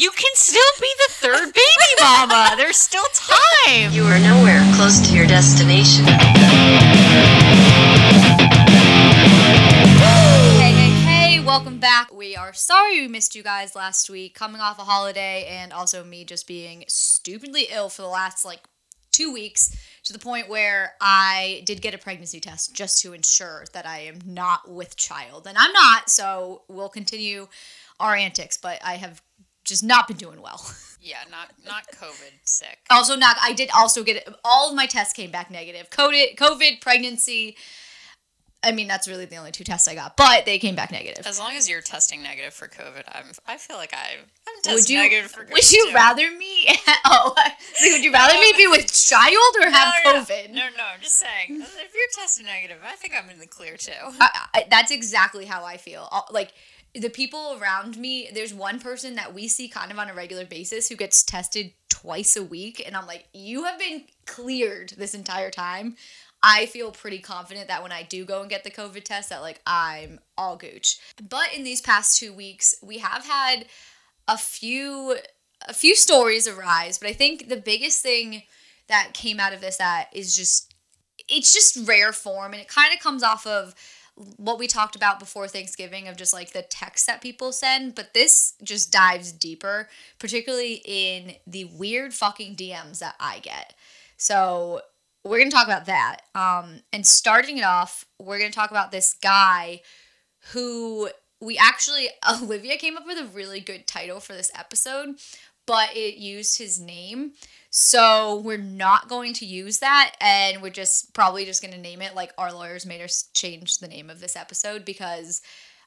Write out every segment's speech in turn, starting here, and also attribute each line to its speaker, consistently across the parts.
Speaker 1: You can still be the third baby mama. There's still time.
Speaker 2: You are nowhere close to your destination.
Speaker 3: Hey, hey, hey, welcome back. We are sorry we missed you guys last week, coming off a holiday, and also me just being stupidly ill for the last like two weeks to the point where I did get a pregnancy test just to ensure that I am not with child. And I'm not, so we'll continue our antics, but I have just not been doing well.
Speaker 1: Yeah, not not COVID sick.
Speaker 3: Also, not. I did also get. All of my tests came back negative. COVID, COVID, pregnancy. I mean, that's really the only two tests I got, but they came back negative.
Speaker 1: As long as you're testing negative for COVID, I'm. I feel like I. I'm testing
Speaker 3: Would you?
Speaker 1: negative for COVID.
Speaker 3: Would you
Speaker 1: too.
Speaker 3: rather me? oh, like, would you rather me be with child or have
Speaker 1: no, no,
Speaker 3: COVID?
Speaker 1: No, no, I'm just saying. If you're testing negative, I think I'm in the clear too.
Speaker 3: I, I, that's exactly how I feel. Like the people around me, there's one person that we see kind of on a regular basis who gets tested twice a week, and I'm like, you have been cleared this entire time. I feel pretty confident that when I do go and get the COVID test, that like I'm all gooch. But in these past two weeks, we have had a few a few stories arise, but I think the biggest thing that came out of this that is just it's just rare form and it kind of comes off of what we talked about before Thanksgiving of just like the texts that people send, but this just dives deeper, particularly in the weird fucking DMs that I get. So we're gonna talk about that. Um, and starting it off, we're gonna talk about this guy who we actually Olivia came up with a really good title for this episode, but it used his name. So we're not going to use that and we're just probably just going to name it like our lawyers made us change the name of this episode because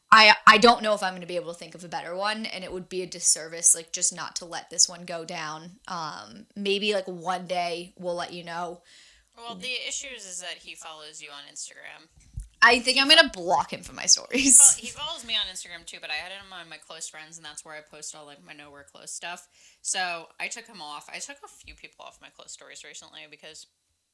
Speaker 3: I I don't know if I'm going to be able to think of a better one and it would be a disservice like just not to let this one go down. Um maybe like one day we'll let you know.
Speaker 1: Well, the issues is that he follows you on Instagram.
Speaker 3: I think I'm going to block him from my
Speaker 1: Well,
Speaker 3: stories.
Speaker 1: he follows me on Instagram too, but I had him on my close friends, and that's where I post all like my nowhere close stuff. So I took him off. I took a few people off my close stories recently because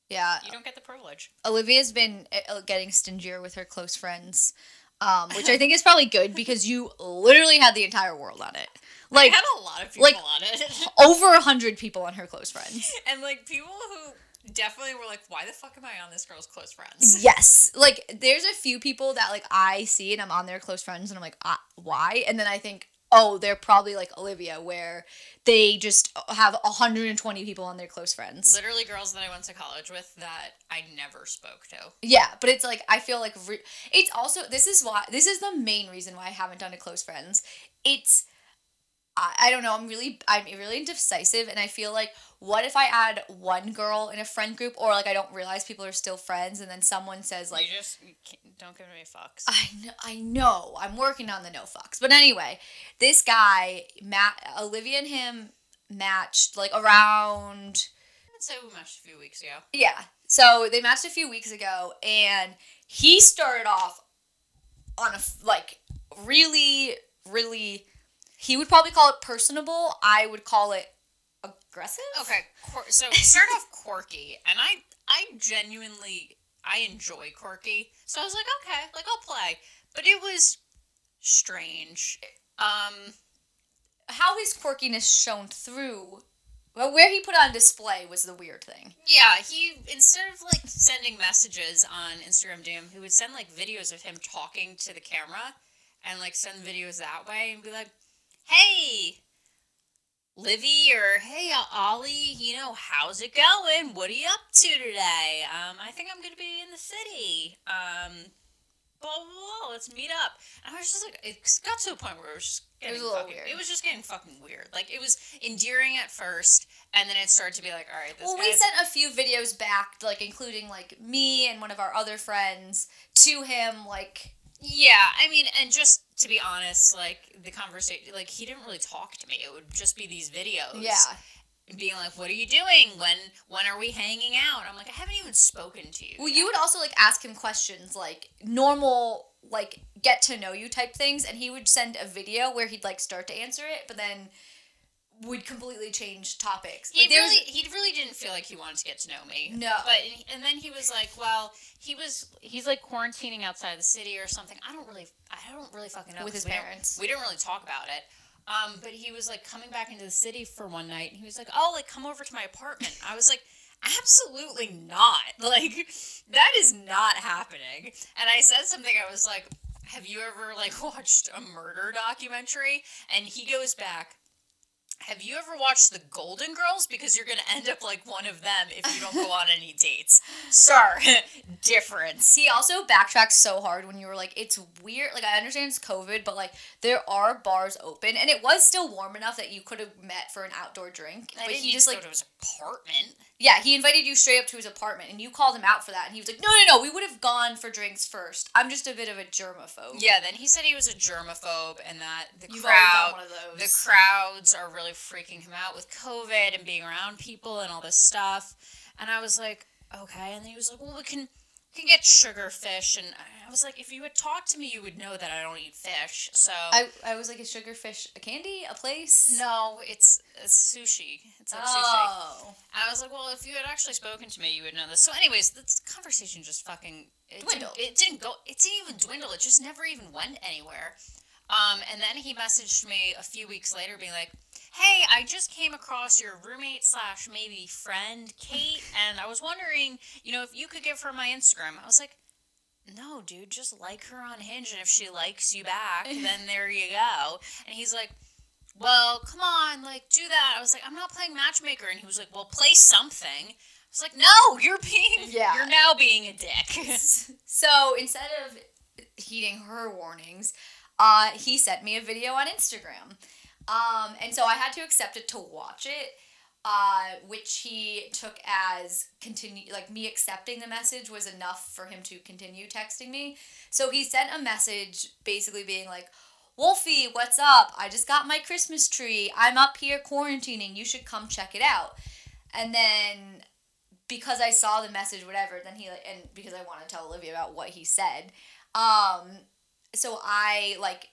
Speaker 3: Yeah.
Speaker 1: you don't get the privilege.
Speaker 3: Olivia's been uh, getting stingier with her close friends, um, which I think is probably good because you literally had the entire world on it. Like
Speaker 1: I had a lot of people
Speaker 3: like-
Speaker 1: on it,
Speaker 3: over a hundred people on her close friends.
Speaker 1: and like people who definitely were like, "Why the fuck am I on this girl's close friends?"
Speaker 3: Yes, like there's a few people that like I see and I'm on their close friends and I'm like, uh, why? And then I think, oh, they're probably like Olivia, where they just have 120 people on their close friends.
Speaker 1: Literally, girls that I went to college with that I never spoke to.
Speaker 3: Yeah, but it's like I feel like re- it's also this is why this is the main reason why I haven't done a close friends. It's I, I don't know. I'm really I'm really indecisive, and I feel like what if I add one girl in a friend group, or like I don't realize people are still friends, and then someone says like
Speaker 1: you just you don't give me fucks.
Speaker 3: I know, I know. I'm working on the no fucks. But anyway, this guy, Matt, Olivia and him matched like around
Speaker 1: I'd say we matched a few weeks ago.
Speaker 3: yeah. So they matched a few weeks ago, and he started off on a like really, really. He would probably call it personable. I would call it aggressive.
Speaker 1: Okay, quir- so start off quirky, and I I genuinely I enjoy quirky, so I was like, okay, like I'll play, but it was strange. Um,
Speaker 3: How his quirkiness shone through, well, where he put on display was the weird thing.
Speaker 1: yeah, he instead of like sending messages on Instagram him, he would send like videos of him talking to the camera, and like send videos that way, and be like, hey. Livy or hey Ollie, you know how's it going? What are you up to today? Um, I think I'm gonna be in the city. Um, blah blah blah. Let's meet up. And I was just like, it got to a point where it was just
Speaker 3: It was
Speaker 1: getting
Speaker 3: a little
Speaker 1: fucking,
Speaker 3: weird.
Speaker 1: It was just getting fucking weird. Like it was endearing at first, and then it started to be like, all right, this
Speaker 3: well, we sent a few videos back, like including like me and one of our other friends to him, like
Speaker 1: Yeah, I mean, and just to be honest, like the conversation, like he didn't really talk to me. It would just be these videos.
Speaker 3: yeah,
Speaker 1: being like, "What are you doing? When when are we hanging out?" I'm like, "I haven't even spoken to you."
Speaker 3: Well,
Speaker 1: yet."
Speaker 3: you would also like ask him questions like normal, like get to know you type things, and he would send a video where he'd like start to answer it, but then would completely change topics.
Speaker 1: He
Speaker 3: Like, there was-
Speaker 1: really, he really didn't feel like he wanted to get to know me.
Speaker 3: No.
Speaker 1: but and then he was like, "Well, he was he's like quarantining outside of the city or something. I don't really, I don't really fucking know
Speaker 3: with his
Speaker 1: we don't-
Speaker 3: parents.
Speaker 1: We didn't really talk about it. Um, but he was like coming back into the city for one night, and he was like, "Oh, like come over to my apartment." I was like, "Absolutely not! Like that is not happening." And I said something. I was like, "Have you ever like watched a murder documentary?" And he goes back. Have you ever watched The Golden Girls? Because you're gonna end up like one of them if you don't go on any dates. Sir, difference.
Speaker 3: He also backtracked so hard when you were like, it's weird. Like, I understand it's COVID, but like, there are bars open, and it was still warm enough that you could have met for an outdoor drink.
Speaker 1: I
Speaker 3: but he just
Speaker 1: go
Speaker 3: like,
Speaker 1: to his apartment.
Speaker 3: Yeah, he invited you straight up to his apartment, and you called him out for that, and he was like, no, no, no, we would have gone for drinks first. I'm just a bit of a germaphobe.
Speaker 1: Yeah, then he said he was a germaphobe and that the
Speaker 3: You've
Speaker 1: crowd
Speaker 3: one of those.
Speaker 1: the crowds are really freaking him out with COVID and being around people and all this stuff. And I was like, okay. And then he was like, well, we can can get sugar fish. And I was like, if you had talked to me, you would know that I don't eat fish. So
Speaker 3: I, I was like, a sugar fish a candy, a place?
Speaker 1: no, it's, it's sushi. It's like sushi.
Speaker 3: Oh.
Speaker 1: And I was like, well, if you had actually spoken to me, you would know this. So, anyways, this conversation just fucking it
Speaker 3: Dwindled.
Speaker 1: Didn't, it didn't go. It didn't even dwindle. It just never even went anywhere. Um, and then he messaged me a few weeks later, being like, "Hey, I just came across your roommate slash maybe friend Kate, and I was wondering, you know, if you could give her my Instagram." I was like. No, dude, just like her on Hinge, and if she likes you back, then there you go. And he's like, well, come on, like, do that. I was like, I'm not playing matchmaker. And he was like, well, play something. I was like, no, you're being,
Speaker 3: Yeah.
Speaker 1: you're now being a dick.
Speaker 3: So instead of heeding her warnings, uh, he sent me a video on Instagram. Um, and so I had to accept it to watch it, uh, which he took as continue like me accepting the message was enough for him to continue texting me. So he sent a message basically being like, Wolfie, what's up? I just got my Christmas tree. I'm up here quarantining. You should come check it out. And then because I saw the message, whatever, then he and because I want to tell Olivia about what he said, um, so I like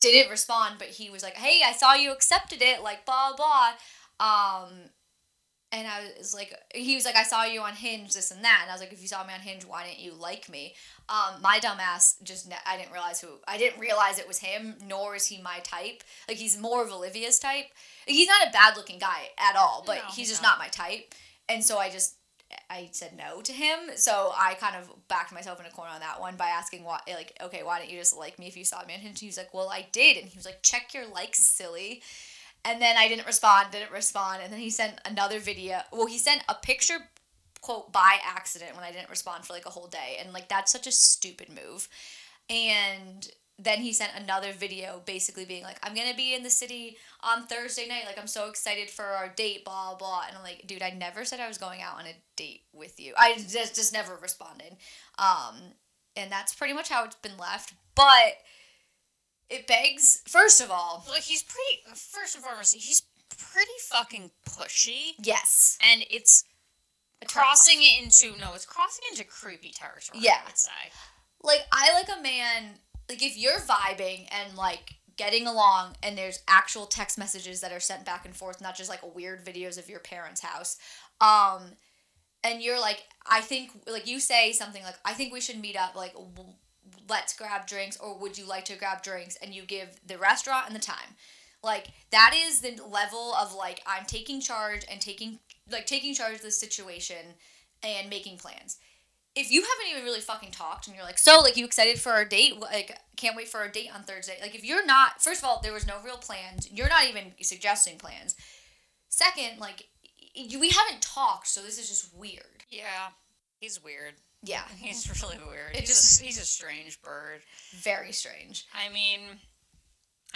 Speaker 3: didn't respond, but he was like, "Hey, I saw you accepted it," like blah blah, um, and I was like, he was like, "I saw you on Hinge, this and that," and I was like, "If you saw me on Hinge, why didn't you like me?" Um, my dumbass just ne- I didn't realize who I didn't realize it was him, nor is he my type. Like he's more of Olivia's type. He's not a bad looking guy at all, but
Speaker 1: No,
Speaker 3: he's just
Speaker 1: not
Speaker 3: my type. And so I just I said no to him. So I kind of backed myself in a corner on that one by asking why like, okay, why didn't you just like me if you saw me Hinge? He was like, Well, I did and he was like, Check your likes, silly. And then I didn't respond, didn't respond, and then he sent another video. Well, he sent a picture quote by accident when I didn't respond for like a whole day. And like that's such a stupid move. And then he sent another video basically being like, I'm gonna be in the city on Thursday night. Like, I'm so excited for our date, blah, blah. And I'm like, dude, I never said I was going out on a date with you. I just, just never responded. Um, and that's pretty much how it's been left. But it begs, first of all,
Speaker 1: Like, he's pretty, first and foremost, he's pretty fucking pushy.
Speaker 3: yes.
Speaker 1: And it's
Speaker 3: a turn off.
Speaker 1: crossing it into, no, it's crossing into creepy territory,
Speaker 3: Yeah.
Speaker 1: I would say.
Speaker 3: like I like a man like if you're vibing and like getting along and there's actual text messages that are sent back and forth not just like weird videos of your parents house um and you're like I think like you say something like I think we should meet up like let's grab drinks or would you like to grab drinks? and you give the restaurant and the time. Like that is the level of like I'm taking charge and taking like taking charge of the situation and making plans if you haven't even really fucking talked and you're like, so like you excited for our date? Like can't wait for our date on Thursday. Like if you're not, first of all, there was no real plans. You're not even suggesting plans. Second, like y- we haven't talked, so this is just weird.
Speaker 1: Yeah. He's weird.
Speaker 3: Yeah,
Speaker 1: He's really weird.
Speaker 3: It
Speaker 1: he's,
Speaker 3: just-
Speaker 1: a, he's a strange bird.
Speaker 3: very strange.
Speaker 1: I mean,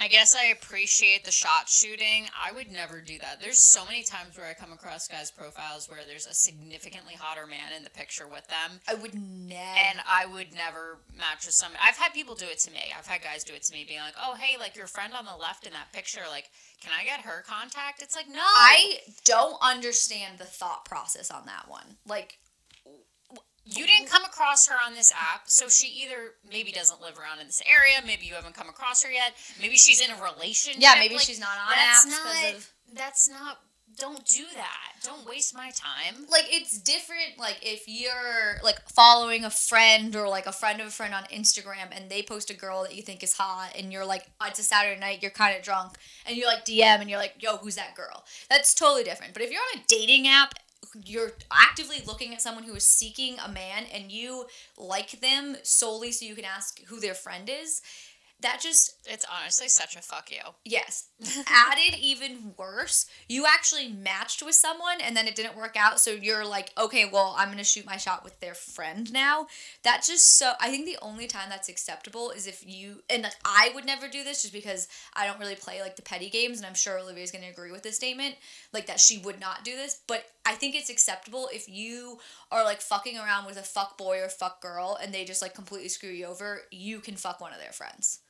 Speaker 1: I guess I appreciate the shot shooting. I would never do that. There's so many times where I come across guys' profiles where there's a significantly hotter man in the picture with them.
Speaker 3: I would never.
Speaker 1: And I would never match with somebody. I've had people do it to me. I've had guys do it to me, being like, "Oh, hey, like your friend on the left in that picture. Like, can I get her contact?" It's like, no.
Speaker 3: I don't understand the thought process on that one. Like,
Speaker 1: you didn't come across her on this app, so she either maybe doesn't live around in this area, maybe you haven't come across her yet, maybe she's in a relationship.
Speaker 3: yeah, maybe
Speaker 1: like,
Speaker 3: she's not on
Speaker 1: that's
Speaker 3: apps
Speaker 1: not
Speaker 3: of.
Speaker 1: that's not don't do that. Don't waste my time.
Speaker 3: like it's different like if you're like following a friend or like a friend of a friend on Instagram and they post a girl that you think is hot and you're like oh, it's a Saturday night you're kind of drunk and you like DM and you're like yo who's that girl that's totally different but if you're on a dating app you're actively looking at someone who is seeking a man and you like them solely so you can ask who their friend is that just
Speaker 1: It's honestly such a fuck you.
Speaker 3: Yes. Added even worse, you actually matched with someone and then it didn't work out. So you're like, okay, well, I'm going to shoot my shot with their friend now. That just so, I think the only time that's acceptable is if you, and like, I would never do this just because I don't really play like the petty games. And I'm sure Olivia's going to agree with this statement, like that she would not do this. But I think it's acceptable if you are like fucking around with a fuck boy or fuck girl and they just like completely screw you over, you can fuck one of their friends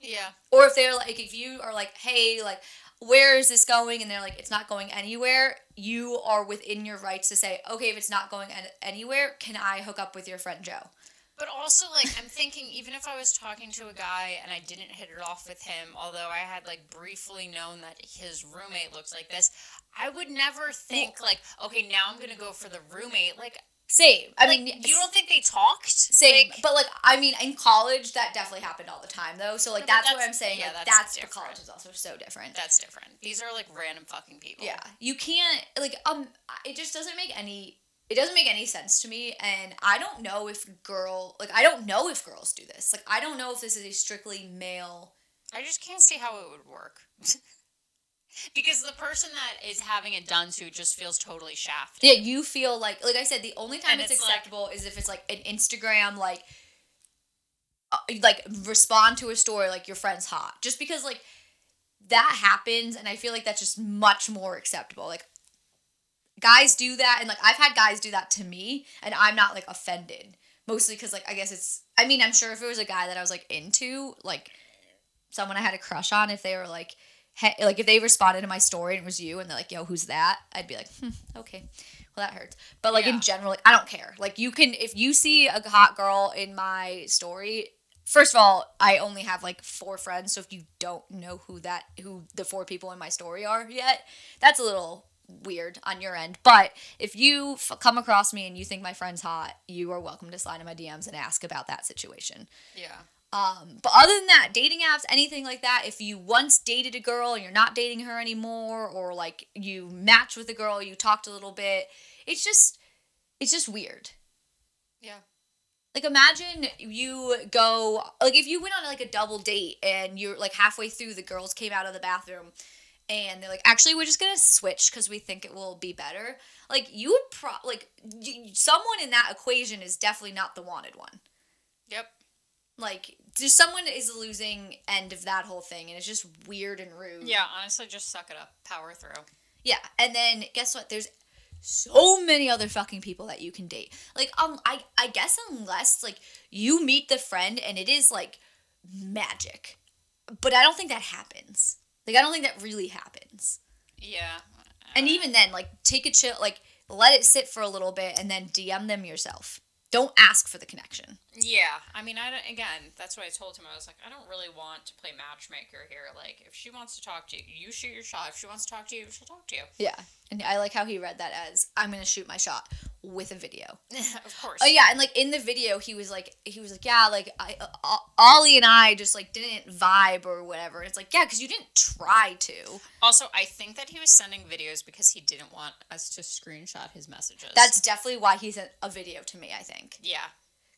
Speaker 1: Yeah.
Speaker 3: or if they're like if you are like hey like where is this going and they're like it's not going anywhere you are within your rights to say okay if it's not going an- anywhere can i hook up with your friend joe
Speaker 1: But also, like, I'm thinking, even if I was talking to a guy and I didn't hit it off with him, although I had, like, briefly known that his roommate looks like this, I would never think, like, okay, now I'm gonna go for the roommate. Like,
Speaker 3: same i
Speaker 1: like,
Speaker 3: mean
Speaker 1: you don't think they talked?
Speaker 3: same
Speaker 1: Like,
Speaker 3: but like i mean in college that definitely happened all the time though so like
Speaker 1: No, but
Speaker 3: that's, what i'm saying
Speaker 1: yeah,
Speaker 3: like
Speaker 1: that's
Speaker 3: that's, the college is also so different
Speaker 1: that's different. These are, like, random fucking people.
Speaker 3: Yeah, you can't like um. It just doesn't make any. It doesn't make any sense to me, and I don't know if girl like I don't know if girls do this. Like I don't know if this is a strictly male.
Speaker 1: I just can't see how it would work. because the person that is having it done to just feels totally shafted.
Speaker 3: Yeah, you feel like like I said, the only time it's,
Speaker 1: it's like-
Speaker 3: acceptable is if it's like an Instagram like. Uh, like respond to a story like your friend's hot just because like that happens and i feel like that's just much more acceptable like guys do that and like i've had guys do that to me and i'm not like offended mostly because like i guess it's i mean i'm sure if it was a guy that i was like into like someone i had a crush on if they were like hey, like if they responded to my story and it was you and they're like yo who's that? I'd be like hmm, okay. Well that hurts. But like
Speaker 1: Yeah.
Speaker 3: in general like i don't care. Like you can if you see a hot girl in my story first of all i only have like four friends. So if you don't know who that who the four people in my story are yet that's a little weird on your end. But if you f- come across me and you think my friend's hot you are welcome to slide in my dms and ask about that situation.
Speaker 1: Yeah.
Speaker 3: Um, but other than that, dating apps, anything like that, if you once dated a girl and you're not dating her anymore, or like you match with a girl, you talked a little bit, it's just, it's just weird.
Speaker 1: Yeah.
Speaker 3: Like imagine you go, like if you went on like a double date and you're like halfway through, the girls came out of the bathroom and they're like, actually, we're just gonna switch because we think it will be better. Like you would pro, like y- someone in that equation is definitely not the wanted one
Speaker 1: Yep.
Speaker 3: Like just someone is losing end of that whole thing and it's just weird and rude.
Speaker 1: Yeah, honestly, just suck it up. Power through.
Speaker 3: yeah and then guess what? There's so many other fucking people that you can date. Like um i i guess unless like you meet the friend and it is like magic. But i don't think that happens. Like i don't think that really happens.
Speaker 1: Yeah.
Speaker 3: and even then like take a chill like let it sit for a little bit and then dm them yourself don't ask for the connection
Speaker 1: Yeah, I mean, I don't, again, that's what I told him. I was like, I don't really want to play matchmaker here. Like, if she wants to talk to you, you shoot your shot. If she wants to talk to you, she'll talk to you.
Speaker 3: yeah and i like how he read that as i'm gonna shoot my shot with a video
Speaker 1: of course.
Speaker 3: Oh yeah, and like in the video, he was like, he was like, yeah, like I, uh, Ollie and I just like didn't vibe or whatever. And it's like, yeah, because you didn't try to.
Speaker 1: Also, I think that he was sending videos because he didn't want us to screenshot his messages.
Speaker 3: That's definitely why he sent a video to me. I think,
Speaker 1: yeah.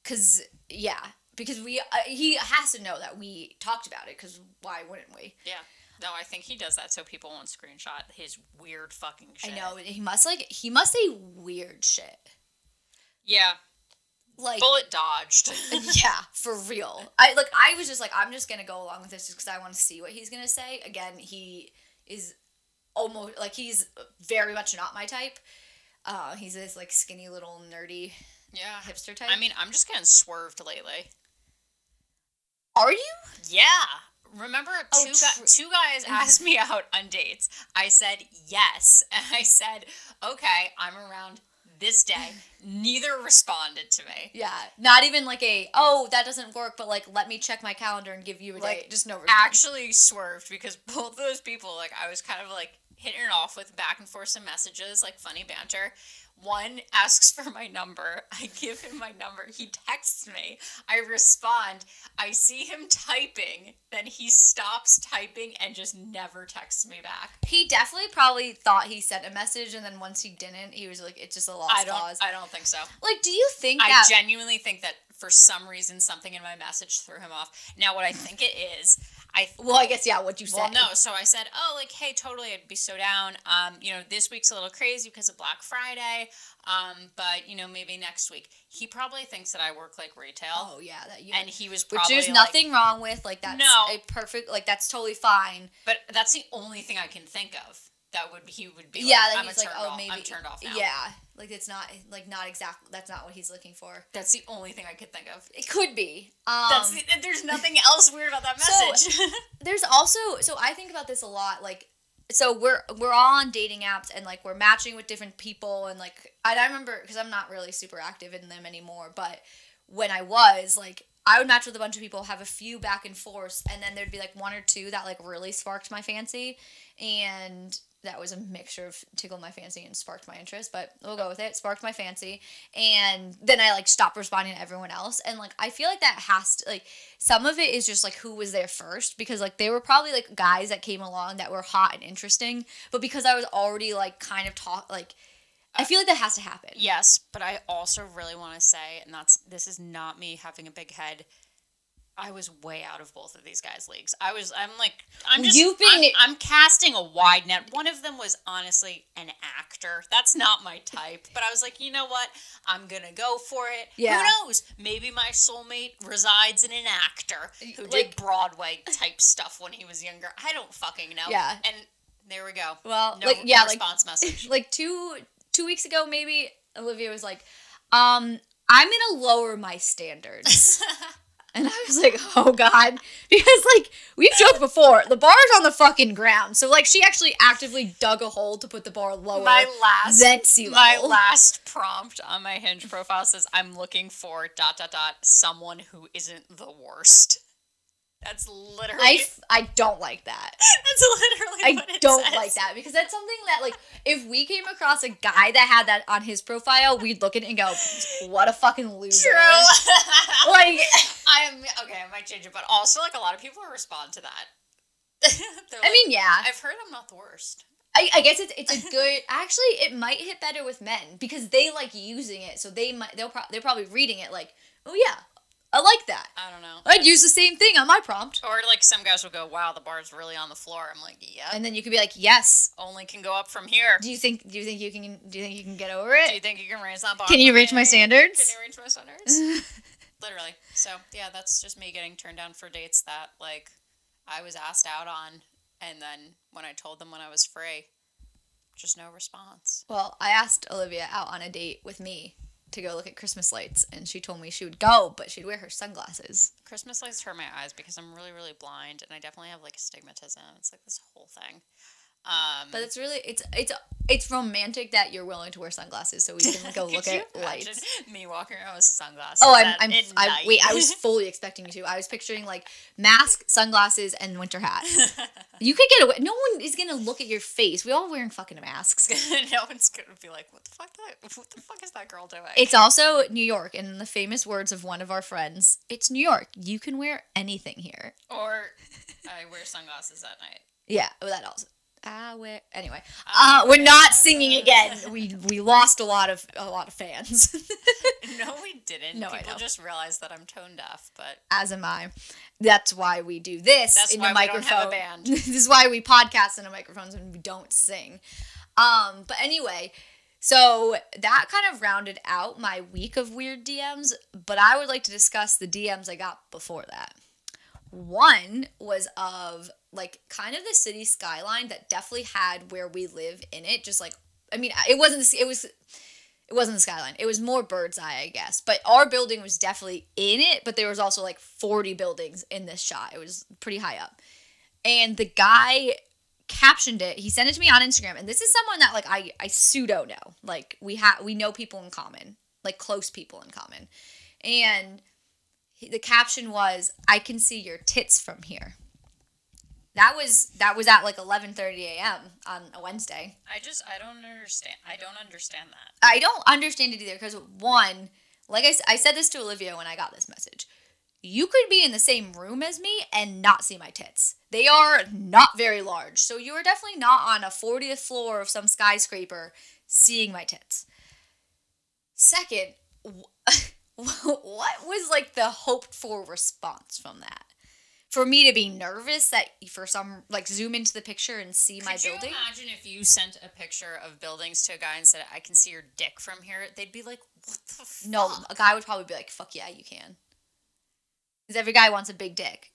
Speaker 3: cause yeah, because we uh, he has to know that we talked about it. Cause why wouldn't we?
Speaker 1: Yeah. No, I think he does that so people won't screenshot his weird fucking shit.
Speaker 3: I know he must like he must say weird shit.
Speaker 1: Yeah.
Speaker 3: Like
Speaker 1: Bullet dodged.
Speaker 3: yeah, for real. I like I was just like I'm just gonna go along with this just because I want to see what he's gonna say. Again, he is almost like he's very much not my type. Uh, he's this like skinny little nerdy
Speaker 1: yeah.
Speaker 3: hipster type.
Speaker 1: I mean, I'm just getting swerved lately.
Speaker 3: are you?
Speaker 1: Yeah. Remember,
Speaker 3: Oh,
Speaker 1: two,
Speaker 3: tr-
Speaker 1: gu- two guys mm-hmm. asked me out on dates. I said yes. And I said, okay, I'm around this day. Neither responded to me.
Speaker 3: Yeah, not even like a oh that doesn't work, but like let me check my calendar and give you a
Speaker 1: Like,
Speaker 3: date. Just no response.
Speaker 1: Actually swerved because both those people, like, I was kind of like hitting it off with back and forth some messages, like funny banter. One asks for my number. I give him my number. He texts me. I respond. I see him typing. Then he stops typing and just never texts me back.
Speaker 3: He definitely probably thought he sent a message, and then once he didn't, he was like, "It's just a lost
Speaker 1: I don't.
Speaker 3: cause."
Speaker 1: I don't think so.
Speaker 3: like, do you think
Speaker 1: I
Speaker 3: that?
Speaker 1: genuinely think that for some reason something in my message threw him off. Now, what I think it is, I
Speaker 3: well, I guess yeah. What you said.
Speaker 1: Well, no. So I said, oh, like, hey, totally, I'd be so down. Um, you know, this week's a little crazy because of Black Friday. Um, but you know, maybe next week. He probably thinks that I work like retail,
Speaker 3: Oh yeah, that you.
Speaker 1: and he was
Speaker 3: which
Speaker 1: probably
Speaker 3: there's
Speaker 1: like-
Speaker 3: nothing wrong with. Like that's
Speaker 1: No.
Speaker 3: a perfect. Like that's totally fine.
Speaker 1: but that's the only thing I can think of that would he would be.
Speaker 3: yeah,
Speaker 1: like,
Speaker 3: that
Speaker 1: I'm
Speaker 3: he's like, oh
Speaker 1: off.
Speaker 3: maybe.
Speaker 1: I'm turned off now.
Speaker 3: Yeah, like it's not like not exactly. That's not what he's looking for.
Speaker 1: that's the only thing I could think of.
Speaker 3: It could be. Um,
Speaker 1: That's the, there's nothing else weird about that
Speaker 3: So-
Speaker 1: message.
Speaker 3: there's also so I think about this a lot like so we're we're all on dating apps and like we're matching with different people and like and I remember because I'm not really super active in them anymore but when I was like I would match with a bunch of people have a few back and forth and then there'd be like one or two that like really sparked my fancy and that was a mixture of tickled my fancy and sparked my interest but we'll go with it sparked my fancy and then I like stopped responding to everyone else and like I feel like that has to like some of it is just like who was there first because like they were probably like guys that came along that were hot and interesting but because I was already like kind of talk like I feel like that has to happen
Speaker 1: Yes, but I also really want to say, and that's this is not me having a big head. I was way out of both of these guys' leagues. I was. I'm like. I'm just.
Speaker 3: You've been-
Speaker 1: I'm, I'm casting a wide net. One of them was honestly an actor. That's not my type. But I was like, you know what? I'm gonna go for it.
Speaker 3: Yeah.
Speaker 1: Who knows? Maybe my soulmate resides in an actor who
Speaker 3: Like-
Speaker 1: did Broadway type stuff when he was younger. I don't fucking know.
Speaker 3: Yeah.
Speaker 1: And there we go.
Speaker 3: Well,
Speaker 1: no,
Speaker 3: like,
Speaker 1: no
Speaker 3: yeah, like-
Speaker 1: response message.
Speaker 3: like two two weeks ago maybe Olivia was like um I'm gonna lower my standards And I was like, oh God. Because, like, we've joked before, the bar's on the fucking ground. So, like, she actually actively dug a hole to put the bar lower
Speaker 1: my last
Speaker 3: than sea
Speaker 1: my last prompt on my hinge profile says i'm looking for dot dot dot someone who isn't the worst that's literally
Speaker 3: I, f- I don't like that.
Speaker 1: that's literally
Speaker 3: I don't
Speaker 1: says.
Speaker 3: like that because that's something that, like, if we came across a guy that had that on his profile, we'd look at it and go, what a fucking loser.
Speaker 1: true
Speaker 3: Like,
Speaker 1: i am okay i might change it but also like a lot of people respond to that They're
Speaker 3: I mean, yeah.
Speaker 1: i've heard i'm not the worst
Speaker 3: I, I guess it's it's a good. Actually, it might hit better with men because they like using it, so they might they'll pro- they're probably reading it like, oh yeah, I like that.
Speaker 1: i don't know
Speaker 3: I'd use the same thing on my prompt,
Speaker 1: or like some guys will go wow the bar's really on the floor i'm like yeah
Speaker 3: and then you could be like, yes.
Speaker 1: only can go up from here
Speaker 3: Do you think do you think you can do you think you can get over it?
Speaker 1: do you think you can raise that bar
Speaker 3: Can you reach my standards?
Speaker 1: Can you reach my standards? Literally. So yeah, that's just me getting turned down for dates that like I was asked out on, and then when I told them when I was free, just no response.
Speaker 3: Well, I asked Olivia out on a date with me to go look at Christmas lights, and she told me she would go, but she'd wear her sunglasses.
Speaker 1: Christmas lights hurt my eyes because I'm really really blind, and I definitely have like astigmatism. It's like this whole thing. Um,
Speaker 3: But it's really it's it's it's romantic that you're willing to wear sunglasses so we can go look at lights.
Speaker 1: Me walking around with sunglasses.
Speaker 3: Oh, I'm, I'm, I, wait, I was fully expecting you to. I was picturing like mask, sunglasses, and winter hat. You could get away. No one is gonna look at your face. We all wearing fucking masks.
Speaker 1: no one's gonna be like, "What the fuck? That? What the fuck is that girl doing?"
Speaker 3: It's also New York, and in the famous words of one of our friends, it's New York. You can wear anything here.
Speaker 1: or I wear sunglasses at night.
Speaker 3: Yeah, well, that also. I wear anyway. Uh, we're not singing again. We we lost a lot of a lot of fans.
Speaker 1: No, we didn't.
Speaker 3: No, I
Speaker 1: People
Speaker 3: know.
Speaker 1: just realized that I'm tone deaf, but
Speaker 3: As am I. That's why we do this
Speaker 1: That's
Speaker 3: in
Speaker 1: why
Speaker 3: the
Speaker 1: we don't
Speaker 3: microphone.
Speaker 1: have a band.
Speaker 3: this is why we podcast in the microphones and we don't sing. Um, but anyway, so that kind of rounded out my week of weird DMs, but I would like to discuss the DMs I got before that. One was of like kind of the city skyline that definitely had where we live in it, just like I mean, it wasn't the- it was it wasn't the skyline. It was more bird's eye, I guess. But our building was definitely in it, but there was also like 40 buildings in this shot. It was pretty high up. And the guy captioned it. He sent it to me on Instagram. And this is someone that like I I pseudo know. Like we have we know people in common, like close people in common. And the caption was, "I can see your tits from here." That was that was at like 11:30 a.m. on a Wednesday.
Speaker 1: I just I don't understand. I don't understand that.
Speaker 3: I don't understand it either because one, like I, I said this to Olivia when I got this message. You could be in the same room as me and not see my tits. They are not very large. So you are definitely not on a 40th floor of some skyscraper seeing my tits. Second, what was like the hoped for response from that? For me to be nervous that for some like zoom into the picture and see my
Speaker 1: Could you
Speaker 3: building?
Speaker 1: imagine if you sent a picture of buildings to a guy and said, "I can see your dick from here"? They'd be like, "What the fuck?"
Speaker 3: No, a guy would probably be like, "Fuck yeah, you can." Because every guy wants a big dick.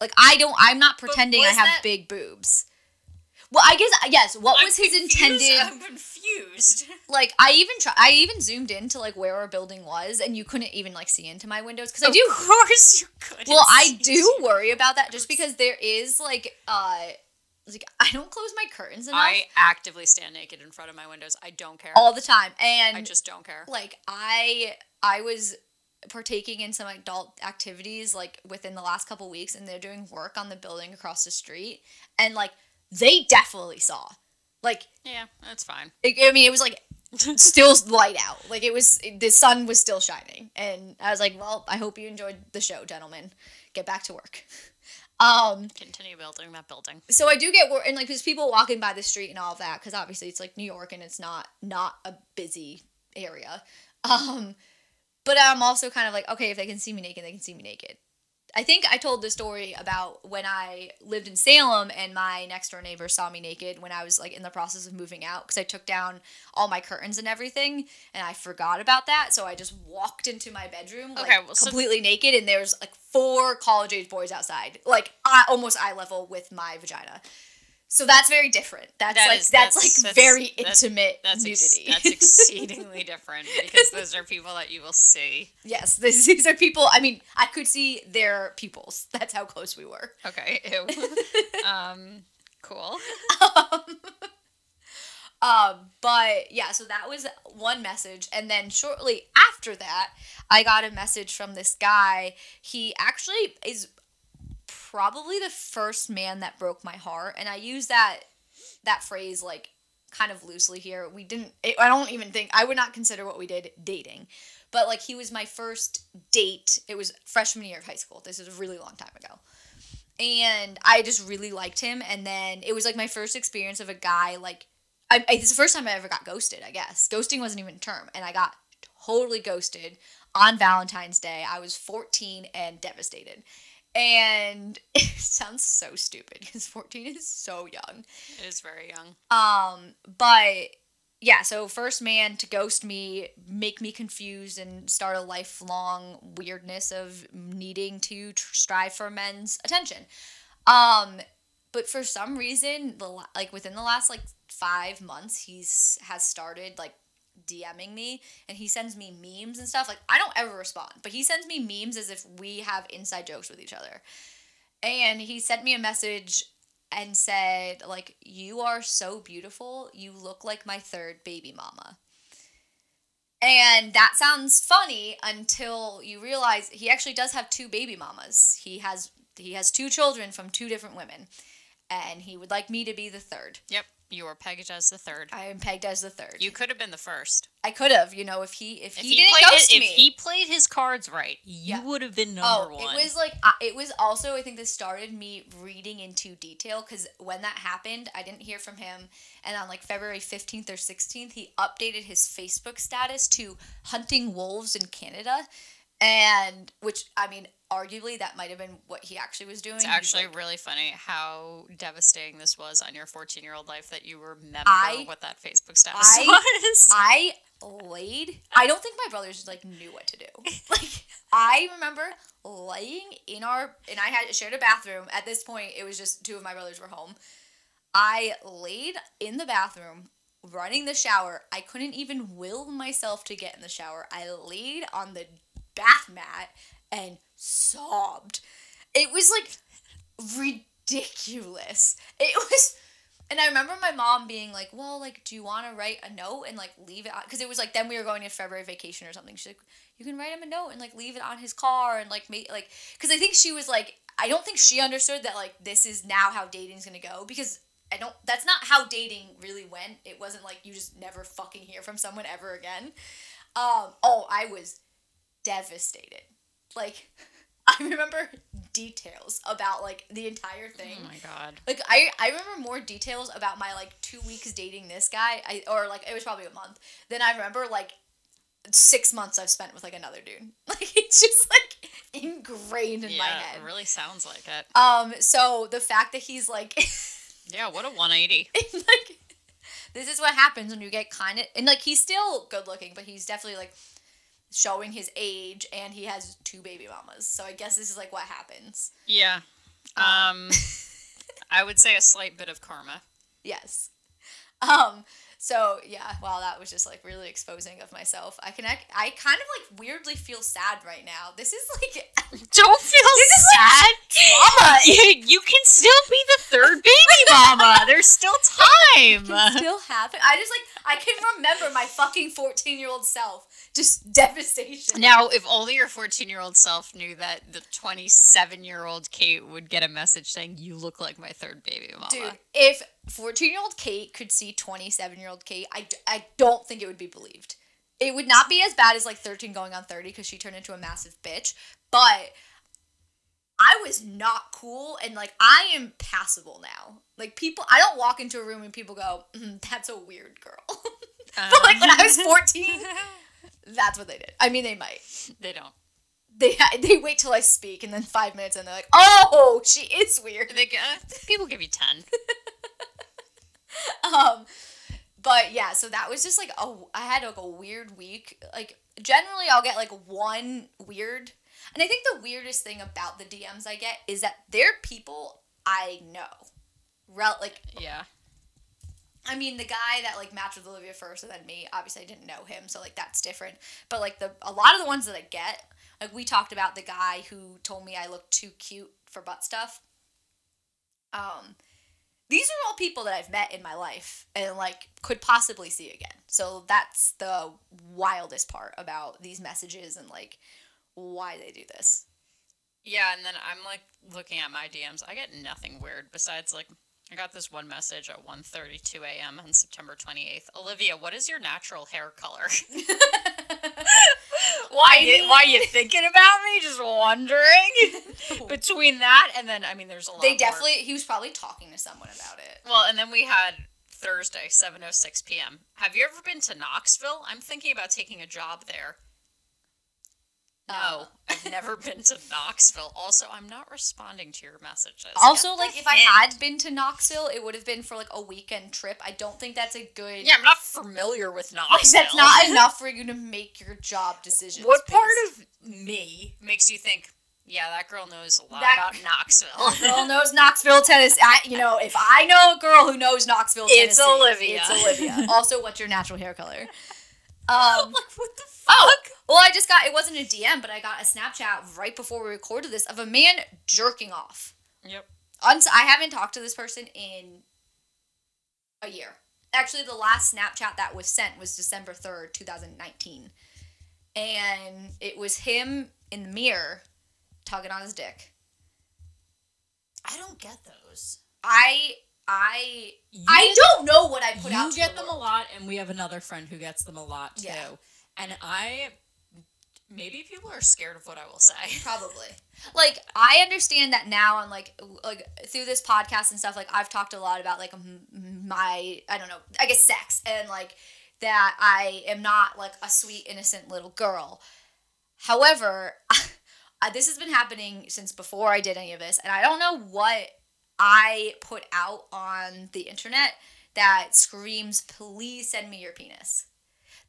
Speaker 3: Like I don't. I'm not pretending I have
Speaker 1: that-
Speaker 3: big boobs. Well, I guess yes. What
Speaker 1: I'm
Speaker 3: was his
Speaker 1: confused.
Speaker 3: intended?
Speaker 1: I'm confused.
Speaker 3: Like I even try. I even zoomed into like where our building was, and you couldn't even like see into my windows because I do.
Speaker 1: Of course you could.
Speaker 3: Well, I do worry about that just because there is like uh like I don't close my curtains enough
Speaker 1: I actively stand naked in front of my windows. I don't care.
Speaker 3: all the time, and
Speaker 1: I just don't care.
Speaker 3: like I I was partaking in some adult activities like within the last couple weeks and they're doing work on the building across the street and like they definitely saw like
Speaker 1: Yeah, that's fine.
Speaker 3: it, I mean it was like still light out like it was the sun was still shining and I was like well I hope you enjoyed the show gentlemen get back to work um
Speaker 1: Continue building that building.
Speaker 3: so I do get wor- and like there's people walking by the street and all of that because obviously it's like New York and it's not not a busy area. Um, but I'm also kind of like okay if they can see me naked they can see me naked. I think I told the story about when I lived in Salem and my next door neighbor saw me naked when I was like in the process of moving out because I took down all my curtains and everything and I forgot about that so I just walked into my bedroom like
Speaker 1: Okay, well, so-
Speaker 3: completely naked and there's like four college age boys outside like almost eye level with my vagina. So that's very different. That's
Speaker 1: That
Speaker 3: like
Speaker 1: is-
Speaker 3: that's,
Speaker 1: that's-
Speaker 3: like
Speaker 1: that's-
Speaker 3: very
Speaker 1: that's-
Speaker 3: intimate
Speaker 1: That's ex-
Speaker 3: nudity.
Speaker 1: that's exceedingly different because those are people that you will see.
Speaker 3: yes, this, these are people. I mean, I could see their pupils. That's how close we were.
Speaker 1: Okay. Ew. um. Cool.
Speaker 3: Um, but yeah, so that was one message, and then shortly after that, I got a message from this guy. He actually is probably the first man that broke my heart, and I use that that phrase like kind of loosely here. We didn't. It, I don't even think I would not consider what we did dating, but like he was my first date. It was freshman year of high school. This is a really long time ago. And I just really liked him, and then it was like my first experience of a guy like I, I, it's the first time I ever got ghosted, I guess. Ghosting wasn't even a term. And I got totally ghosted on Valentine's Day. I was 14 and devastated. And it sounds so stupid because 14 is so young.
Speaker 1: It is very young.
Speaker 3: Um, but yeah, so first man to ghost me, make me confused, and start a lifelong weirdness of needing to tr- strive for men's attention. Um, but for some reason, the like within the last like five months, he's has started like DMing me, and he sends me memes and stuff. Like I don't ever respond, but he sends me memes as if we have inside jokes with each other. And he sent me a message and said like you are so beautiful you look like my third baby mama and that sounds funny until you realize he actually does have two baby mamas he has he has two children from two different women and he would like me to be the third
Speaker 1: Yep. You were pegged as the third.
Speaker 3: i am pegged as the third
Speaker 1: You could have been the first.
Speaker 3: i could have you know if he if,
Speaker 1: If
Speaker 3: he, didn't
Speaker 1: played
Speaker 3: ghost
Speaker 1: it,
Speaker 3: me
Speaker 1: if he played his cards right, you
Speaker 3: Yeah.
Speaker 1: would have been number
Speaker 3: oh,
Speaker 1: one.
Speaker 3: it was like uh, it was also I think this started me reading into detail because when that happened, I didn't hear from him, and on like February fifteenth or sixteenth, he updated his Facebook status to hunting wolves in Canada, and which I mean, arguably that might have been what he actually was doing.
Speaker 1: It's actually
Speaker 3: like-
Speaker 1: really funny how devastating this was on your 14 year old life that you remember
Speaker 3: I-
Speaker 1: what that Facebook status
Speaker 3: I-
Speaker 1: was.
Speaker 3: I laid. I don't think my brothers like knew what to do. Like I remember laying in our and I had shared a bathroom. At this point, it was just two of my brothers were home. I laid in the bathroom, running the shower. I couldn't even will myself to get in the shower. I laid on the bath mat and sobbed. It was like ridiculous. It was and I remember my mom being like, "Well, like, do you want to write a note and like leave it?" Because it was like then we were going to February vacation or something. She's like, "You can write him a note and like leave it on his car and like make like." Because I think she was like, I don't think she understood that like this is now how dating's gonna go because I don't. That's not how dating really went. It wasn't like you just never fucking hear from someone ever again. Um. Oh, I was devastated. Like, I remember details about like the entire thing.
Speaker 1: Oh my god.
Speaker 3: Like I, I remember more details about my like two weeks dating this guy, I or like it was probably a month. Than I remember like six months I've spent with like another dude. Like it's just like ingrained in my head.
Speaker 1: it really sounds like it.
Speaker 3: Um, so the fact that he's like,
Speaker 1: Yeah, what a 180.
Speaker 3: like, this is what happens when you get kind of, and like he's still good looking, but he's definitely like showing his age, and he has two baby mamas. So I guess this is like what happens.
Speaker 1: Yeah. Um, I would say a slight bit of karma.
Speaker 3: Yes. Um. So yeah, wow, that was just like really exposing of myself. I can, I, I kind of like weirdly feel sad right now. This is like
Speaker 1: Don't feel sad.
Speaker 3: trauma.
Speaker 1: you, you can still be the third baby mama. There's still time.
Speaker 3: still happen. I just like I can remember my fucking fourteen year old self just devastation.
Speaker 1: Now, if only your 14 year old self knew that the 27 year old Kate would get a message saying, You look like my third baby mama.
Speaker 3: Dude, if 14 year old Kate could see 27 year old Kate, I, I don't think it would be believed. It would not be as bad as like 13 going on 30 because she turned into a massive bitch, but I was not cool and like I am passable now. Like people, I don't walk into a room and people go, mm, that's a weird girl. but like when I was 14, that's what they did. I mean, they might.
Speaker 1: they don't.
Speaker 3: They, they wait till I speak and then five minutes and they're like, oh, she is weird.
Speaker 1: They, uh, people give you 10.
Speaker 3: um but yeah so that was just like a i had like a weird week like generally i'll get like one weird and i think the weirdest thing about the dms i get is that they're people i know Rel- like
Speaker 1: Yeah.
Speaker 3: I mean the guy that like matched with olivia first and then me obviously i didn't know him so like that's different but like the a lot of the ones that i get like we talked about the guy who told me i looked too cute for butt stuff um these are all people that I've met in my life and like could possibly see again. So that's the wildest part about these messages and like why they do this.
Speaker 1: Yeah, and then I'm like looking at my DMs. I get nothing weird besides like I got this one message at 1:32 a.m. on September 28th. Olivia, what is your natural hair color? why you, why are you thinking about me? Just wondering. Between that and then I mean there's a lot
Speaker 3: They
Speaker 1: more.
Speaker 3: definitely he was probably talking to someone about it.
Speaker 1: Well, and then we had Thursday 7:06 p.m. Have you ever been to Knoxville? I'm thinking about taking a job there. No,
Speaker 3: Uh.
Speaker 1: I've never been to Knoxville. Also, I'm not responding to your messages.
Speaker 3: Also,
Speaker 1: Get the
Speaker 3: like if I
Speaker 1: hint.
Speaker 3: had been to Knoxville, it would have been for like a weekend trip. I don't think that's a good
Speaker 1: Yeah, I'm not familiar with
Speaker 3: like
Speaker 1: Knoxville.
Speaker 3: that's not enough for you to make your job decisions.
Speaker 1: What part of me makes you think, yeah, that girl knows a lot
Speaker 3: That-
Speaker 1: about Knoxville?
Speaker 3: girl knows Knoxville, Tennessee. I, you know, if I know a girl who knows Knoxville,
Speaker 1: It's
Speaker 3: Tennessee,
Speaker 1: Olivia.
Speaker 3: It's Olivia. also, what's your natural hair color? Um,
Speaker 1: like, what the fuck?
Speaker 3: oh, well, I just got. It wasn't a DM, but I got a Snapchat right before we recorded this of a man jerking off.
Speaker 1: Yep.
Speaker 3: Uns- I haven't talked to this person in a year. Actually, the last Snapchat that was sent was December 3rd, 2019. And it was him in the mirror tugging on his dick.
Speaker 1: I don't get those.
Speaker 3: I I I don't know what I put
Speaker 4: you
Speaker 3: out You
Speaker 4: get
Speaker 3: the
Speaker 4: them a lot, and we have another friend who gets them a lot too.
Speaker 3: Yeah.
Speaker 4: And I,
Speaker 1: Maybe people are scared of what I will say.
Speaker 3: Probably. Like I understand that now and like like through this podcast and stuff like I've talked a lot about like my I don't know, I guess sex and like that I am not like a sweet innocent little girl. However, I, this has been happening since before I did any of this and I don't know what I put out on the internet that screams please send me your penis.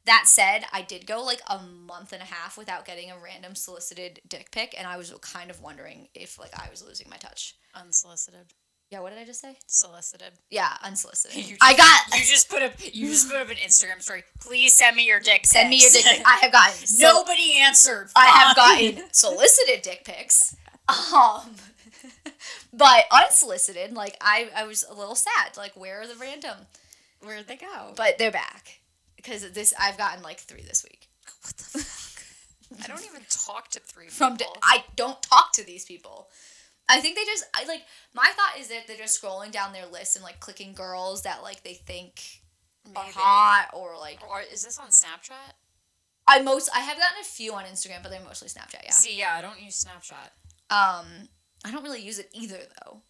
Speaker 3: That said, I did go like a month and a half without getting a random solicited dick pic, and I was kind of wondering if like I was losing my touch.
Speaker 1: Unsolicited.
Speaker 3: Yeah, what did I just say?
Speaker 1: Solicited.
Speaker 3: Yeah, unsolicited.
Speaker 1: You
Speaker 3: I got
Speaker 1: You just put up. You just put up an Instagram story. Please send me your dick.
Speaker 3: send me your dick. I have gotten
Speaker 1: Nobody answered.
Speaker 3: I have gotten solicited dick pics. Um, but unsolicited, like I, I was a little sad. Like, where are the random?
Speaker 1: Where'd they go?
Speaker 3: But they're back because this I've gotten like three this week.
Speaker 1: What the fuck? I don't even talk to three
Speaker 3: From
Speaker 1: people.
Speaker 3: di- I don't talk to these people. I think they just I like my thought is that they're just scrolling down their list and like clicking girls that like they think are
Speaker 1: Maybe.
Speaker 3: hot or like
Speaker 1: Or is this on Snapchat?
Speaker 3: I most I have gotten a few on Instagram, but they're mostly Snapchat. Yeah.
Speaker 1: See, yeah, I don't use Snapchat,
Speaker 3: Um, I don't really use it either though.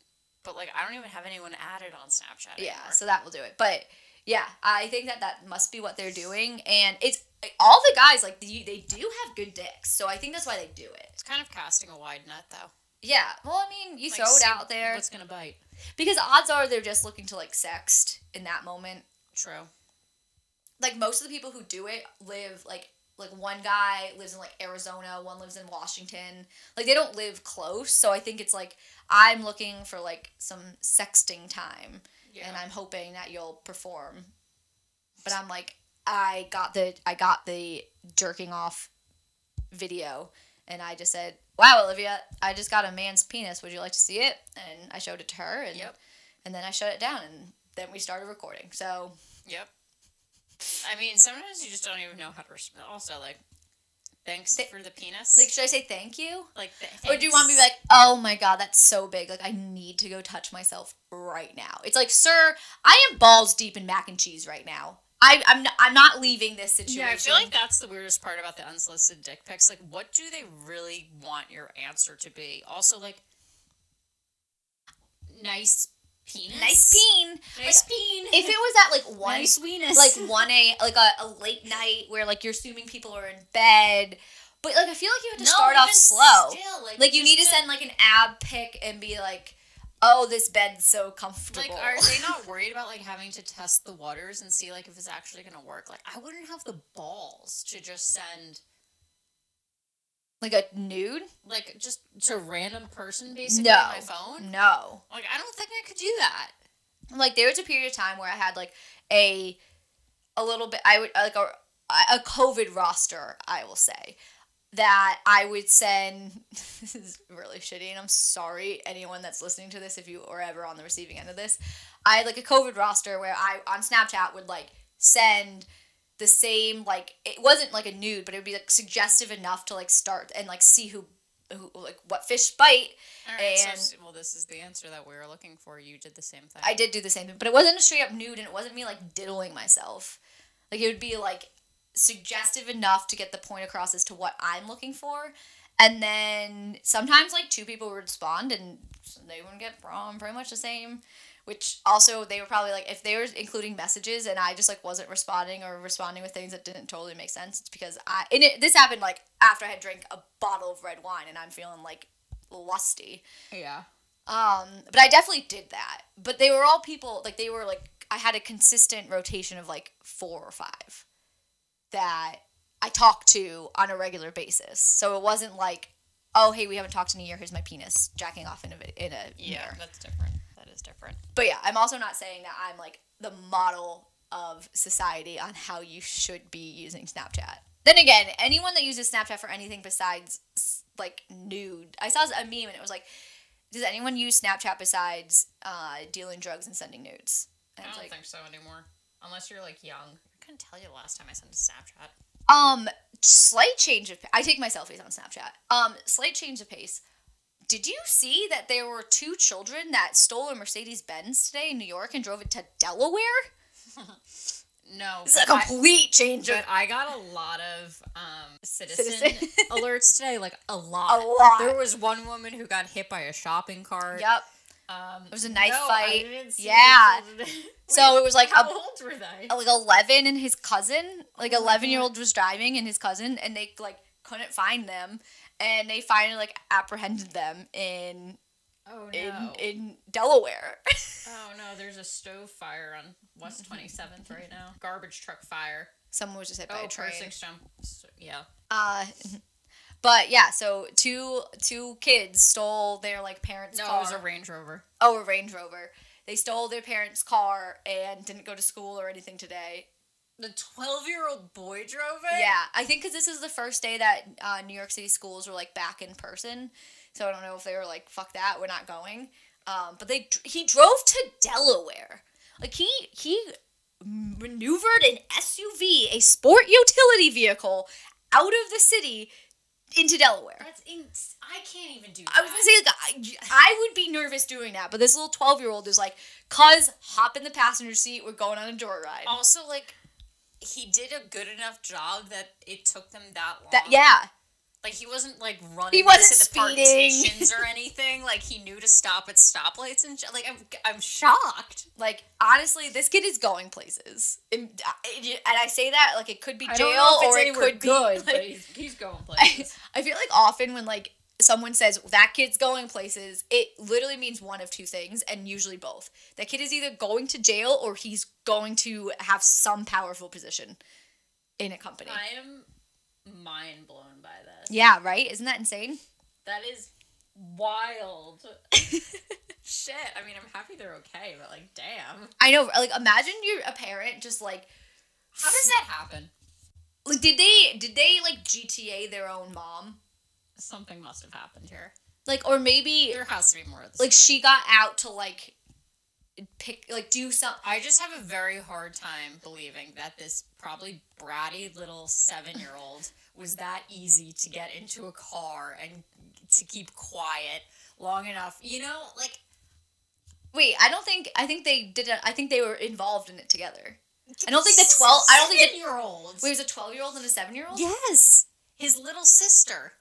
Speaker 1: but like I don't even have anyone added on Snapchat.
Speaker 3: Yeah,
Speaker 1: anymore.
Speaker 3: so that will do it. But yeah, I think that that must be what they're doing, and it's all the guys like they, they do have good dicks, so I think that's why they do it.
Speaker 1: it's kind of casting a wide net though.
Speaker 3: Yeah, well, I mean, you
Speaker 1: Like,
Speaker 3: throw it out there
Speaker 4: What's gonna bite?
Speaker 3: because odds are they're just looking to like sext in that moment.
Speaker 1: True.
Speaker 3: Like most of the people who do it live like like one guy lives in like Arizona, one lives in Washington. Like they don't live close, so I think it's like I'm looking for like some sexting time.
Speaker 1: Yeah.
Speaker 3: and I'm hoping that you'll perform. But I'm like, I got the I got the jerking off video, and I just said, "Wow, Olivia, I just got a man's penis. Would you like to see it?" And I showed it to her, and
Speaker 1: Yep.
Speaker 3: and then I shut it down, and then we started recording. So
Speaker 1: Yep. I mean, sometimes you just don't even know how to respond. Also, like, thanks
Speaker 3: Th-
Speaker 1: for the penis.
Speaker 3: like, should I say thank you?
Speaker 1: like, th-
Speaker 3: Or do you want me to be like, oh my god, that's so big. Like, I need to go touch myself right now. It's like, sir, I am balls deep in mac and cheese right now. I, I'm, n- I'm not leaving this situation.
Speaker 1: Yeah, I feel like that's the weirdest part about the unsolicited dick pics. Like, what do they really want your answer to be? Also, like, nice penis.
Speaker 3: nice peen.
Speaker 1: Nice peen.
Speaker 3: If it was at like one,
Speaker 4: Nice weenus.
Speaker 3: like one a like a, a late night where like you're assuming people are in bed, but like I feel like you have to
Speaker 1: No,
Speaker 3: start off slow.
Speaker 1: still, like,
Speaker 3: like you need to
Speaker 1: to-
Speaker 3: send like an ab pic and be like, oh, this bed's so comfortable.
Speaker 1: Like, are they not worried about like having to test the waters and see like if it's actually gonna work? Like, I wouldn't have the balls to just send
Speaker 3: like a nude?
Speaker 1: like just to a random person basically
Speaker 3: No,
Speaker 1: on my phone.
Speaker 3: no.
Speaker 1: Like, I don't think I could do that.
Speaker 3: like there was a period of time where I had like a a little bit I would like a a COVID roster I will say that I would send this is really shitty and I'm sorry anyone that's listening to this if you are ever on the receiving end of this I had like a COVID roster where I on Snapchat would like send the same like it wasn't like a nude but it would be like suggestive enough to like start and like see who who like what fish bite
Speaker 1: right,
Speaker 3: And-
Speaker 1: so well, this is the answer that we were looking for. You did the same thing.
Speaker 3: I did do the same thing, but it wasn't a straight up nude, and it wasn't me like diddling myself. Like it would be like suggestive enough to get the point across as to what I'm looking for, and then sometimes like two people would respond, and they would get from pretty much the same. Which also they were probably like if they were including messages and I just like wasn't responding or responding with things that didn't totally make sense. It's because I and it, this happened like after I had drank a bottle of red wine and I'm feeling like lusty.
Speaker 4: yeah.
Speaker 3: Um, but I definitely did that. But they were all people like they were like I had a consistent rotation of like four or five that I talked to on a regular basis. So it wasn't like, oh hey, we haven't talked in a year. Here's my penis jacking off in a in a
Speaker 1: yeah,
Speaker 3: mirror.
Speaker 1: that's different. Is different.
Speaker 3: But yeah, I'm also not saying that I'm like the model of society on how you should be using Snapchat. Then again, anyone that uses Snapchat for anything besides like nude, I saw a meme and it was like, does anyone use Snapchat besides uh, dealing drugs and sending nudes? And
Speaker 1: I don't
Speaker 3: like,
Speaker 1: think so anymore. Unless you're like young. I couldn't tell you the last time I sent a Snapchat.
Speaker 3: um, slight change of. I take my selfies on Snapchat. Um, slight change of pace. Did you see that there were two children that stole a Mercedes Benz today in New York and drove it to Delaware?
Speaker 1: No,
Speaker 3: This is a
Speaker 1: but I-
Speaker 3: complete change of
Speaker 1: But I got a lot of um, citizen,
Speaker 3: Citizen.
Speaker 1: alerts today, like a lot.
Speaker 3: A lot.
Speaker 1: There was one woman who got hit by a shopping cart.
Speaker 3: Yep.
Speaker 1: Um,
Speaker 3: There was a knife
Speaker 1: no,
Speaker 3: fight.
Speaker 1: I didn't see
Speaker 3: Yeah.
Speaker 1: children.
Speaker 3: So it was like
Speaker 1: How
Speaker 3: a
Speaker 1: old were they?
Speaker 3: like 11 and his cousin like
Speaker 1: Oh
Speaker 3: 11 year old was driving and his cousin and they like couldn't find them and they finally like apprehended them in
Speaker 1: Oh no.
Speaker 3: in in delaware
Speaker 1: oh no, there's a stove fire on West 27th right now. Garbage truck fire.
Speaker 3: someone was just hit by
Speaker 1: Oh,
Speaker 3: a train
Speaker 1: Stone. Yeah.
Speaker 3: uh but yeah so two two kids stole their like parents
Speaker 1: No,
Speaker 3: car
Speaker 1: it was a Range Rover.
Speaker 3: oh a range rover they stole their parents car and didn't go to school or anything today
Speaker 1: The 12 year old boy drove it?
Speaker 3: Yeah, I think because this is the first day that uh, New York City schools were like back in person, so I don't know if they were like, "Fuck that, we're not going." Um, but they he drove to Delaware, like he he maneuvered an SUV, a sport utility vehicle, out of the city into Delaware.
Speaker 1: That's ins- I can't even do. That.
Speaker 3: I was gonna say like I, I would be nervous doing that, but this little twelve year old is like, "Cuz, hop in the passenger seat. We're going on a joyride."
Speaker 1: Also, like, he did a good enough job that it took them that long.
Speaker 3: That yeah,
Speaker 1: Like he wasn't like running
Speaker 3: He wasn't
Speaker 1: to the
Speaker 3: speeding.
Speaker 1: partitions or anything. Like he knew to stop at stoplights and sh- like I'm I'm shocked.
Speaker 3: like honestly, this kid is going places, and, uh, and I say that like it could be
Speaker 4: I
Speaker 3: jail
Speaker 4: don't know if it's
Speaker 3: or it
Speaker 4: anywhere
Speaker 3: could
Speaker 4: good,
Speaker 3: be.
Speaker 4: but
Speaker 3: Like,
Speaker 4: he's, he's going
Speaker 3: I,
Speaker 4: places.
Speaker 3: I feel like often when like someone says that kid's going places, it literally means one of two things, and usually both. That kid is either going to jail or he's going to have some powerful position in a company.
Speaker 4: I am mind blown by this.
Speaker 3: yeah, right? Isn't that insane?
Speaker 4: That is wild. Shit. I mean, I'm happy they're okay, but like, damn.
Speaker 3: I know. Like, imagine you're a parent just like
Speaker 1: How does that happen?
Speaker 3: like did they did they like GTA their own mom?
Speaker 4: Something must have happened here.
Speaker 3: Like, or maybe
Speaker 1: There has to be more of this.
Speaker 3: like she got out to like pick like do some.
Speaker 1: I just have a very hard time believing that this probably bratty little seven year old was that easy to get into a car and to keep quiet long enough. You know, like
Speaker 3: Wait, I don't think I think they did. it I think they were involved in it together. I don't think the twelve. I don't think the
Speaker 1: year old.
Speaker 3: wait, was a twelve year old and a seven year old.
Speaker 1: Yes, his little sister.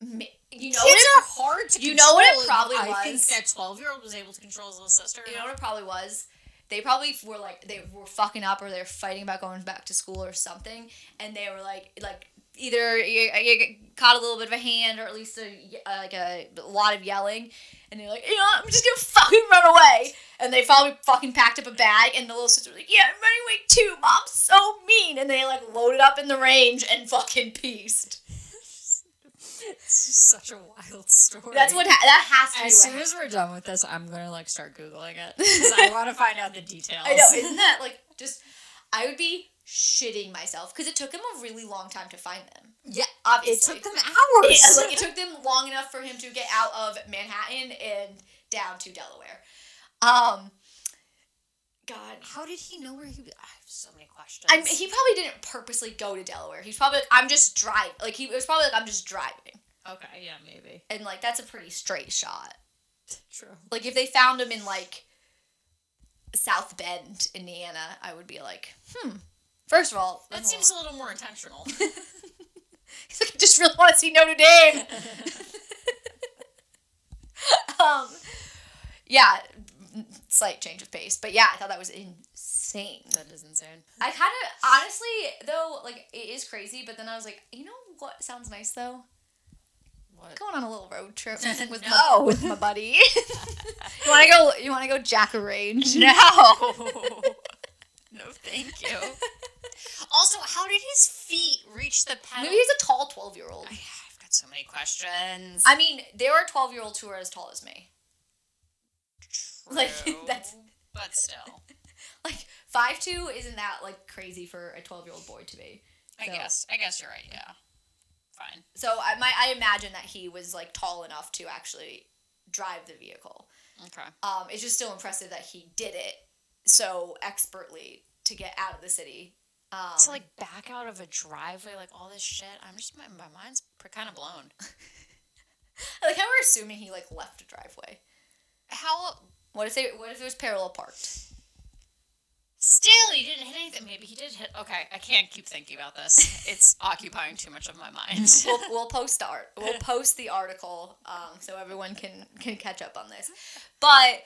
Speaker 3: You know
Speaker 1: Kids?
Speaker 3: It,
Speaker 1: are hard to
Speaker 3: you know what it
Speaker 1: control.
Speaker 3: probably
Speaker 1: I think
Speaker 3: was?
Speaker 1: that twelve year old was able to control his little sister.
Speaker 3: you know what it probably was. They probably were like they were fucking up or they're fighting about going back to school or something, and they were like like either you, you caught a little bit of a hand or at least a, uh, like a, lot of yelling, and they're like, you know, what, I'm just gonna fucking run away, and they probably fucking packed up a bag, and the little sister was like, yeah, I'm running away too, mom's so mean, and they like loaded up in the range and fucking pieced.
Speaker 1: It's just such a wild story.
Speaker 3: That's what ha- that has to. Be.
Speaker 4: As
Speaker 3: soon
Speaker 4: as we're done with this, I'm gonna like start googling it because I want to find out the details.
Speaker 3: I know, isn't that like just? I would be shitting myself because it took him a really long time to find them.
Speaker 1: Yeah,
Speaker 3: obviously, it
Speaker 1: took them hours.
Speaker 3: Yeah, like it took them long enough for him to get out of Manhattan and down to Delaware. Um, God,
Speaker 1: How did he know where he? was? I have so many questions.
Speaker 3: I'm, he probably didn't purposely go to Delaware. He's probably like, I'm just driving. Like he was probably like, I'm just driving,
Speaker 4: Okay, yeah, maybe.
Speaker 3: and like that's a pretty straight shot.
Speaker 4: True.
Speaker 3: Like if they found him in like South Bend, Indiana, I would be like, hmm. First of all,
Speaker 1: that seems a little more intentional.
Speaker 3: He's like, I just really want to see Notre Dame. um, yeah, slight change of pace, but yeah, I thought that was insane.
Speaker 1: that is insane.
Speaker 3: I kind of honestly though, like it is crazy, but then I was like, you know what sounds nice though?
Speaker 1: What?
Speaker 3: Going on a little road trip with my with my buddy. you want to go? You want to go jack a range?
Speaker 1: No. no, thank you. also, how did his feet reach the pedal?
Speaker 3: Maybe he's a tall twelve year old.
Speaker 1: I've got so many questions.
Speaker 3: I mean, there are twelve year olds who are as tall as me. like,
Speaker 1: True,
Speaker 3: that's-
Speaker 1: But still,
Speaker 3: Like five two isn't that like crazy for a twelve year old boy to be.
Speaker 1: I guess. I guess you're right. Yeah. Fine.
Speaker 3: So I might I imagine that he was like tall enough to actually drive the vehicle.
Speaker 1: Okay.
Speaker 3: Um, it's just still impressive that he did it so expertly to get out of the city. Um,
Speaker 1: to like back out of a driveway, like all this shit. I'm just my, my mind's kind of blown.
Speaker 3: Like how we're assuming he like left a driveway.
Speaker 1: How?
Speaker 3: What if they? What if it was parallel parked?
Speaker 1: Still, he didn't hit anything. Maybe he did hit. Okay, I can't keep thinking about this. It's occupying too much of my mind.
Speaker 3: we'll, we'll post the art. We'll post the article um, so everyone can can catch up on this. But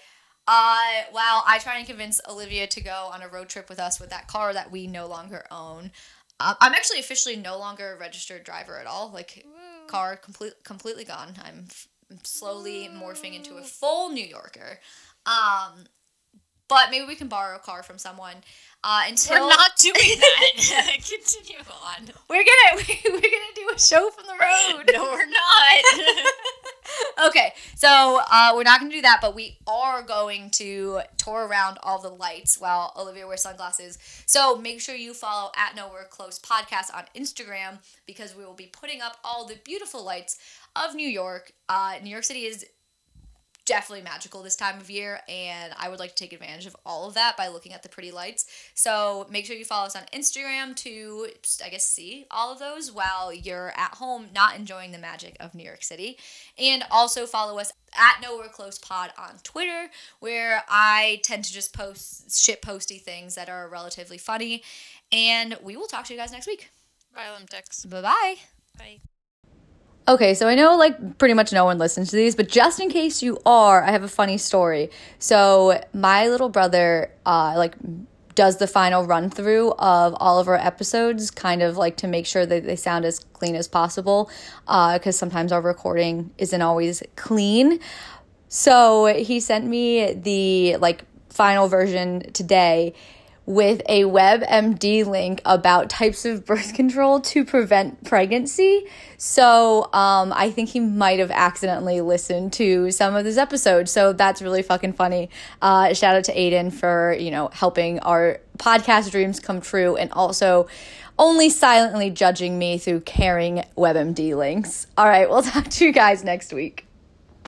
Speaker 3: uh, while I try and convince Olivia to go on a road trip with us with that car that we no longer own, uh, I'm actually officially no longer a registered driver at all. Like car complete completely gone. I'm f- slowly morphing into a full New Yorker. Um, but maybe we can borrow a car from someone. Uh, until
Speaker 1: We're not doing that. Continue on.
Speaker 3: we're gonna we're gonna do a show from the road.
Speaker 1: No, we're not.
Speaker 3: okay, so uh, we're not to do that, but we are going to tour around all the lights while Olivia wears sunglasses. So make sure you follow at Nowhere Close Podcast on Instagram because we will be putting up all the beautiful lights of New York. Uh, New York City is definitely magical this time of year, and I would like to take advantage of all of that by looking at the pretty lights. So make sure you follow us on Instagram to, I guess, see all of those while you're at home not enjoying the magic of New York City. And also follow us at Nowhere Close Pod on Twitter, where I tend to just post shit posty things that are relatively funny. And we will talk to you guys next week.
Speaker 1: Bye, Olympics.
Speaker 3: Bye bye.
Speaker 1: Bye.
Speaker 3: Okay, so I know like pretty much no one listens to these, but just in case you are, I have a funny story. So my little brother, uh, like does the final run through of all of our episodes, kind of like to make sure that they sound as clean as possible, because uh, sometimes our recording isn't always clean. So he sent me the like final version today with a WebMD link about types of birth control to prevent pregnancy. So um, I think he might have accidentally listened to some of this episode. So that's really fucking funny. Uh, shout out to Aiden for, you know, helping our podcast dreams come true and also only silently judging me through caring WebMD links. All right, we'll talk to you guys next week.